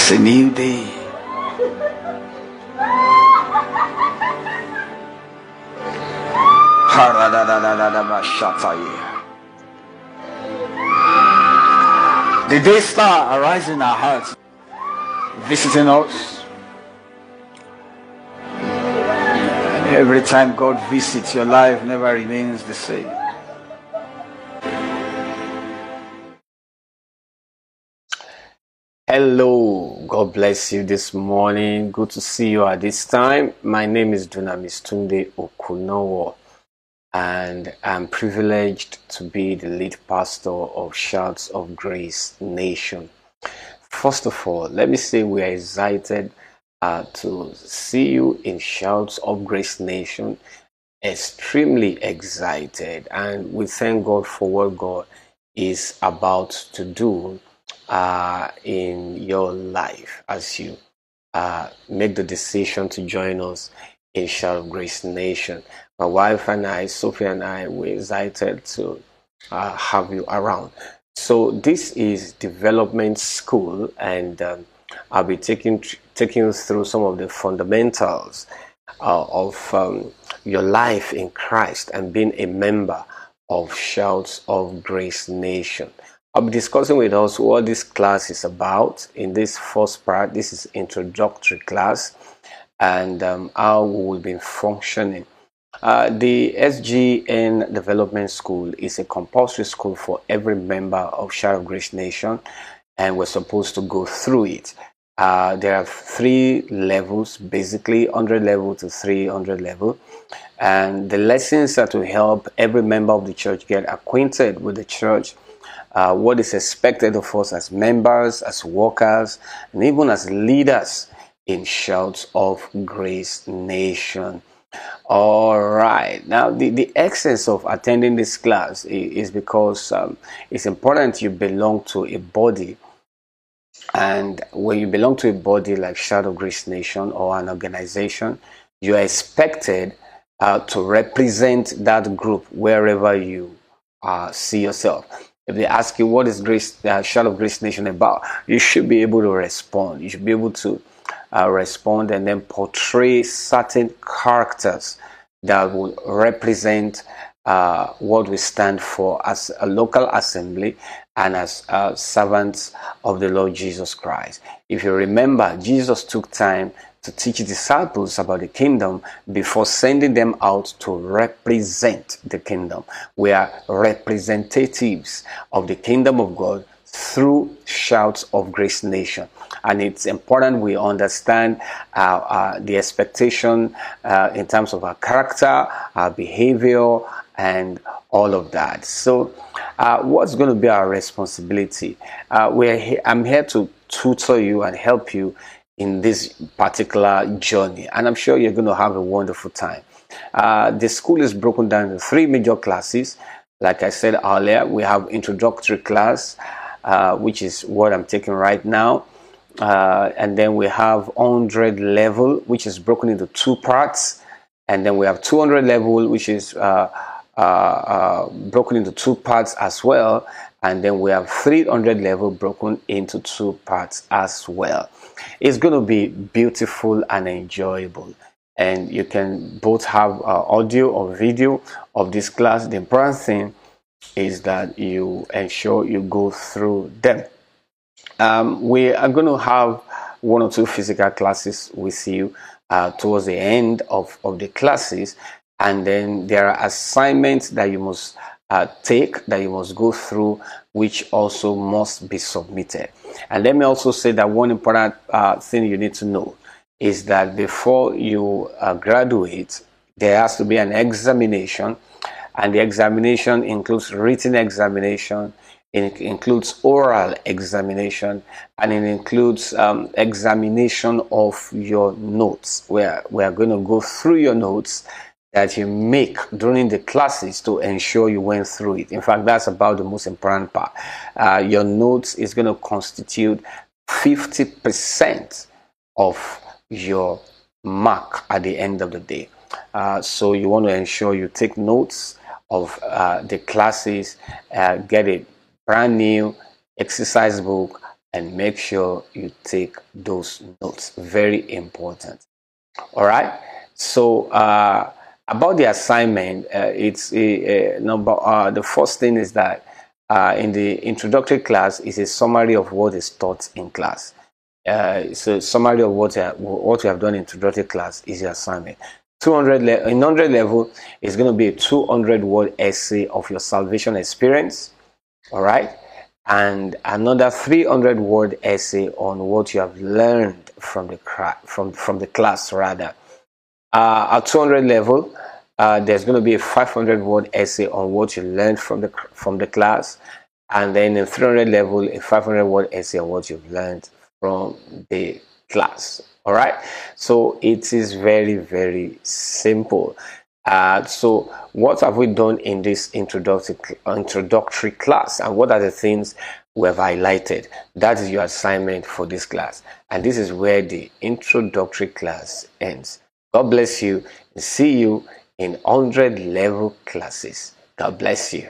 It's a new day. The day star arises in our hearts, visiting us. And every time God visits your life, never remains the same. Hello, God bless you this morning. Good to see you at this time. My name is Dunamis Tunde Okunowo, and I'm privileged to be the lead pastor of Shouts of Grace Nation. First of all, let me say we are excited uh, to see you in Shouts of Grace Nation. Extremely excited, and we thank God for what God is about to do uh, in your life as you uh, make the decision to join us in Shout of Grace Nation. My wife and I, Sophie and I, we're excited to uh, have you around. So this is development school, and um, I'll be taking taking you through some of the fundamentals uh, of um, your life in Christ and being a member of Shouts of Grace Nation. I'll be discussing with us what this class is about. In this first part, this is introductory class and um, how we will be functioning. Uh, the SGN Development School is a compulsory school for every member of of Grace Nation, and we're supposed to go through it. Uh, there are three levels, basically 100 level to 300 level, and the lessons that will help every member of the church get acquainted with the church uh, what is expected of us as members, as workers, and even as leaders in Shouts of Grace Nation. All right. Now, the, the essence of attending this class is, because um, it's important you belong to a body. And when you belong to a body like Shout of Grace Nation or an organization, you are expected uh, to represent that group wherever you uh, see yourself if they ask you what is grace uh, shout of grace nation about you should be able to respond you should be able to uh, respond and then portray certain characters that will represent uh, what we stand for as a local assembly and as uh, servants of the Lord Jesus Christ. If you remember, Jesus took time to teach disciples about the kingdom before sending them out to represent the kingdom. We are representatives of the kingdom of God through shouts of grace nation. And it's important we understand uh, uh, the expectation uh, in terms of our character our behavior and all of that. So uh, what's going to be our responsibility? Uh, we're he- i'm here to tutor you and help you in this particular journey. And I'm sure you're going to have a wonderful time. Uh, the school is broken down into three major classes. Like I said earlier, we have introductory class, uh, which is what I'm taking right now. Uh, and then we have 100 level, which is broken into two parts. And then we have 200 level, which is uh, broken into two parts as well. And then we have 300 level broken into two parts as well. It's going to be beautiful and enjoyable. And you can both have uh, audio or video of this class. The important thing is that you ensure you go through them. Um, we are going to have one or two physical classes with you uh, towards the end of, of the classes. And then there are assignments that you must uh, take, that you must go through, which also must be submitted. And let me also say that one important uh, thing you need to know is that before you uh, graduate, there has to be an examination, and the examination includes written examination, it includes oral examination, and it includes um, examination of your notes, where we are going to go through your notes that you make during the classes to ensure you went through it. In fact, that's about the most important part. Uh, your notes is going to constitute 50% of your mark at the end of the day. Uh, so you want to ensure you take notes of uh, the classes, uh, get a brand new exercise book, and make sure you take those notes. Very important. All right. So uh, about the assignment, uh, it's a, a number. Uh, the first thing is that uh, in the introductory class is a summary of what is taught in class. Uh, so summary of what uh, what we have done in introductory class is your assignment. 200 le- in 100 level is going to be a 200 word essay of your salvation experience. All right and another 300 word essay on what you have learned from the from from the class rather uh, at 200 level uh, there's going to be a 500 word essay on what you learned from the from the class and then in 300 level a 500 word essay on what you've learned from the class all right so it is very very simple uh, so what have we done in this introductory, introductory class and what are the things we have highlighted? That is your assignment for this class. And this is where the introductory class ends. God bless you. See you in 100 level classes. God bless you.